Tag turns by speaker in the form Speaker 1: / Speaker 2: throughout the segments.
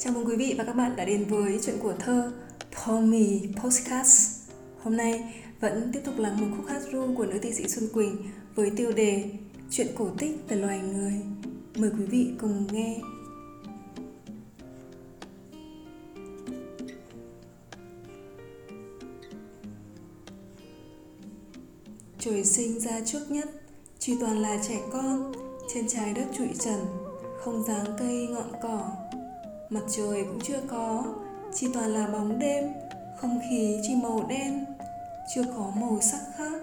Speaker 1: Chào mừng quý vị và các bạn đã đến với chuyện của thơ Tommy Postcast. Hôm nay vẫn tiếp tục là một khúc hát ru của nữ thi sĩ Xuân Quỳnh với tiêu đề Chuyện cổ tích về loài người. Mời quý vị cùng nghe. Trời sinh ra trước nhất, chỉ toàn là trẻ con, trên trái đất trụi trần, không dáng cây ngọn cỏ. Mặt trời cũng chưa có, chỉ toàn là bóng đêm, không khí chỉ màu đen, chưa có màu sắc khác.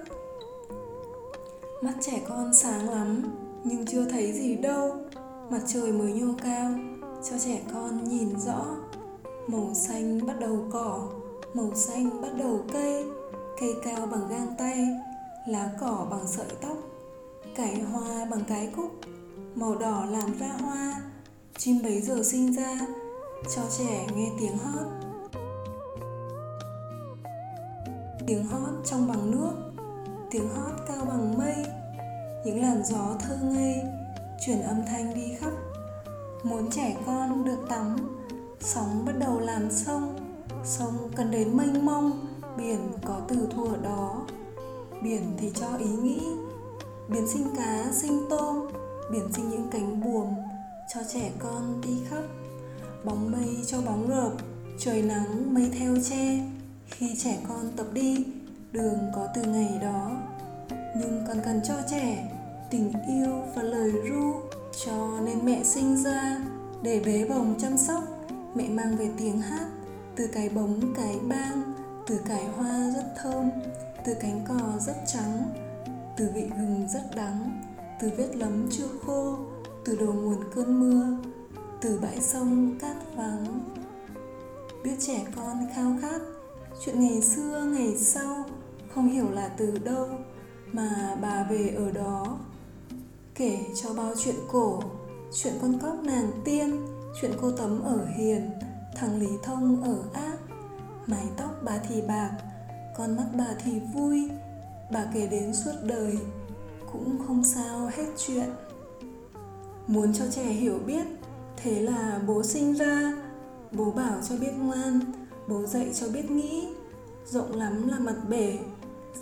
Speaker 1: Mắt trẻ con sáng lắm, nhưng chưa thấy gì đâu. Mặt trời mới nhô cao, cho trẻ con nhìn rõ. Màu xanh bắt đầu cỏ, màu xanh bắt đầu cây, cây cao bằng gang tay, lá cỏ bằng sợi tóc, cải hoa bằng cái cúc, màu đỏ làm ra hoa, chim bấy giờ sinh ra, cho trẻ nghe tiếng hót. Tiếng hót trong bằng nước, tiếng hót cao bằng mây, những làn gió thơ ngây, chuyển âm thanh đi khắp. Muốn trẻ con được tắm, sóng bắt đầu làm sông, sông cần đến mênh mông, biển có từ thuở đó biển thì cho ý nghĩ biển sinh cá sinh tôm biển sinh những cánh buồm cho trẻ con đi khắp. Bóng mây cho bóng rợp trời nắng mây theo che. Khi trẻ con tập đi, đường có từ ngày đó. Nhưng còn cần cho trẻ tình yêu và lời ru, cho nên mẹ sinh ra để bế bồng chăm sóc. Mẹ mang về tiếng hát, từ cái bóng, cái bang, từ cái hoa rất thơm, từ cánh cò rất trắng, từ vị gừng rất đắng, từ vết lấm chưa khô từ đầu nguồn cơn mưa, từ bãi sông cát vắng. Biết trẻ con khao khát, chuyện ngày xưa, ngày sau, không hiểu là từ đâu mà bà về ở đó. Kể cho bao chuyện cổ, chuyện con cóc nàng tiên, chuyện cô tấm ở hiền, thằng lý thông ở ác. Mái tóc bà thì bạc, con mắt bà thì vui, bà kể đến suốt đời, cũng không sao hết chuyện muốn cho trẻ hiểu biết. Thế là bố sinh ra, bố bảo cho biết ngoan, bố dạy cho biết nghĩ. Rộng lắm là mặt bể,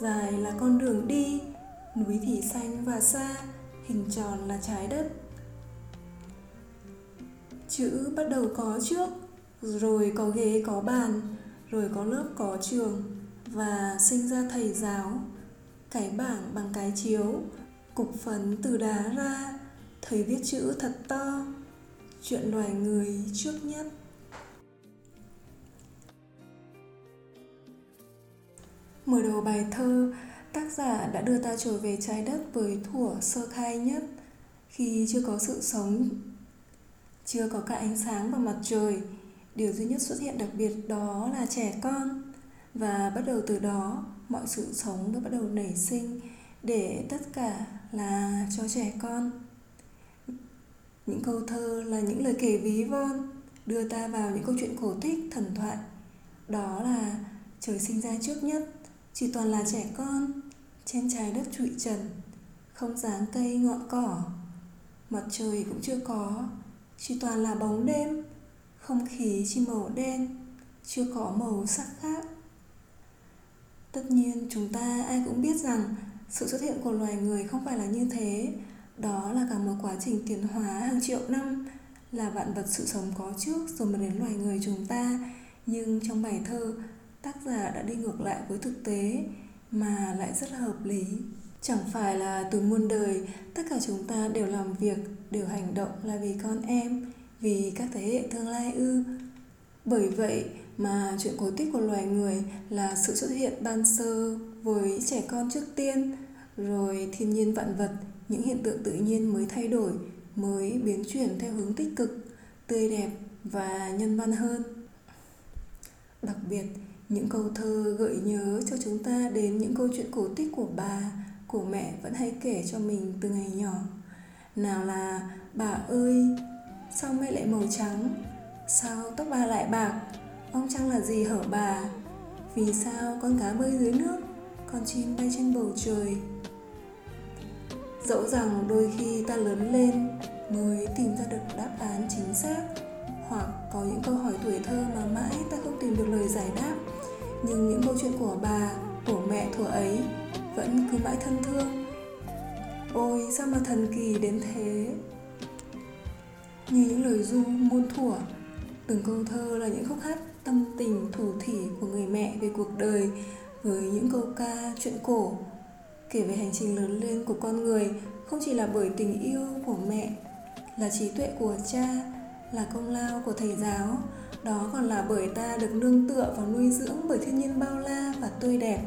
Speaker 1: dài là con đường đi. Núi thì xanh và xa, hình tròn là trái đất. Chữ bắt đầu có trước, rồi có ghế, có bàn, rồi có lớp, có trường và sinh ra thầy giáo. Cái bảng bằng cái chiếu, cục phấn từ đá ra thầy viết chữ thật to, chuyện loài người trước nhất. Mở đầu bài thơ, tác giả đã đưa ta trở về trái đất với thủa sơ khai nhất, khi chưa có sự sống, chưa có cả ánh sáng và mặt trời. Điều duy nhất xuất hiện đặc biệt đó là trẻ con, và bắt đầu từ đó, mọi sự sống đã bắt đầu nảy sinh để tất cả là cho trẻ con những câu thơ là những lời kể ví von, đưa ta vào những câu chuyện cổ tích, thần thoại. Đó là trời sinh ra trước nhất, chỉ toàn là trẻ con, trên trái đất trụi trần, không dáng cây ngọn cỏ. Mặt trời cũng chưa có, chỉ toàn là bóng đêm, không khí chỉ màu đen, chưa có màu sắc khác. Tất nhiên, chúng ta ai cũng biết rằng sự xuất hiện của loài người không phải là như thế đó là cả một quá trình tiến hóa hàng triệu năm là vạn vật sự sống có trước rồi mới đến loài người chúng ta. Nhưng trong bài thơ, tác giả đã đi ngược lại với thực tế mà lại rất là hợp lý. Chẳng phải là từ muôn đời, tất cả chúng ta đều làm việc, đều hành động là vì con em, vì các thế hệ tương lai ư. Bởi vậy mà chuyện cổ tích của loài người là sự xuất hiện ban sơ với trẻ con trước tiên, rồi thiên nhiên vạn vật những hiện tượng tự nhiên mới thay đổi, mới biến chuyển theo hướng tích cực, tươi đẹp và nhân văn hơn. Đặc biệt, những câu thơ gợi nhớ cho chúng ta đến những câu chuyện cổ tích của bà, của mẹ vẫn hay kể cho mình từ ngày nhỏ. Nào là, bà ơi, sao mẹ lại màu trắng? Sao tóc bà lại bạc? Ông trăng là gì hở bà? Vì sao con cá bơi dưới nước, Con chim bay trên bầu trời? Dẫu rằng đôi khi ta lớn lên Mới tìm ra được đáp án chính xác, hoặc có những câu hỏi tuổi thơ mà mãi ta không tìm được lời giải đáp. Nhưng những câu chuyện của bà, của mẹ thuở ấy vẫn cứ mãi thân thương. Ôi, sao mà thần kỳ đến thế? Như những lời du muôn thuở, từng câu thơ là những khúc hát tâm tình thủ thỉ của người mẹ về cuộc đời với những câu ca, chuyện cổ kể về hành trình lớn lên của con người, không chỉ là bởi tình yêu của mẹ, là trí tuệ của cha, là công lao của thầy giáo, đó còn là bởi ta được nương tựa và nuôi dưỡng bởi thiên nhiên bao la và tươi đẹp.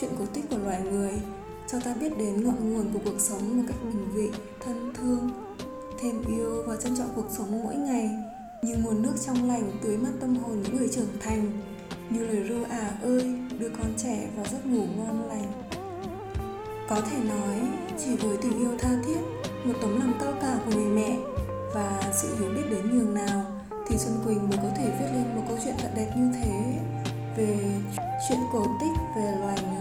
Speaker 1: Chuyện cổ tích của loài người cho ta biết đến ngọn nguồn của cuộc sống một cách bình vị, thân thương, thêm yêu và trân trọng cuộc sống mỗi ngày, như nguồn nước trong lành tưới mát tâm hồn những người trưởng thành, như lời ru à ơi đưa con trẻ vào giấc ngủ ngon lành có thể nói, chỉ với tình yêu tha thiết, một tấm lòng cao cả của người mẹ và sự hiểu biết đến nhường nào thì xuân quỳnh mới có thể viết lên một câu chuyện thật đẹp như thế về chuyện cổ tích về loài người.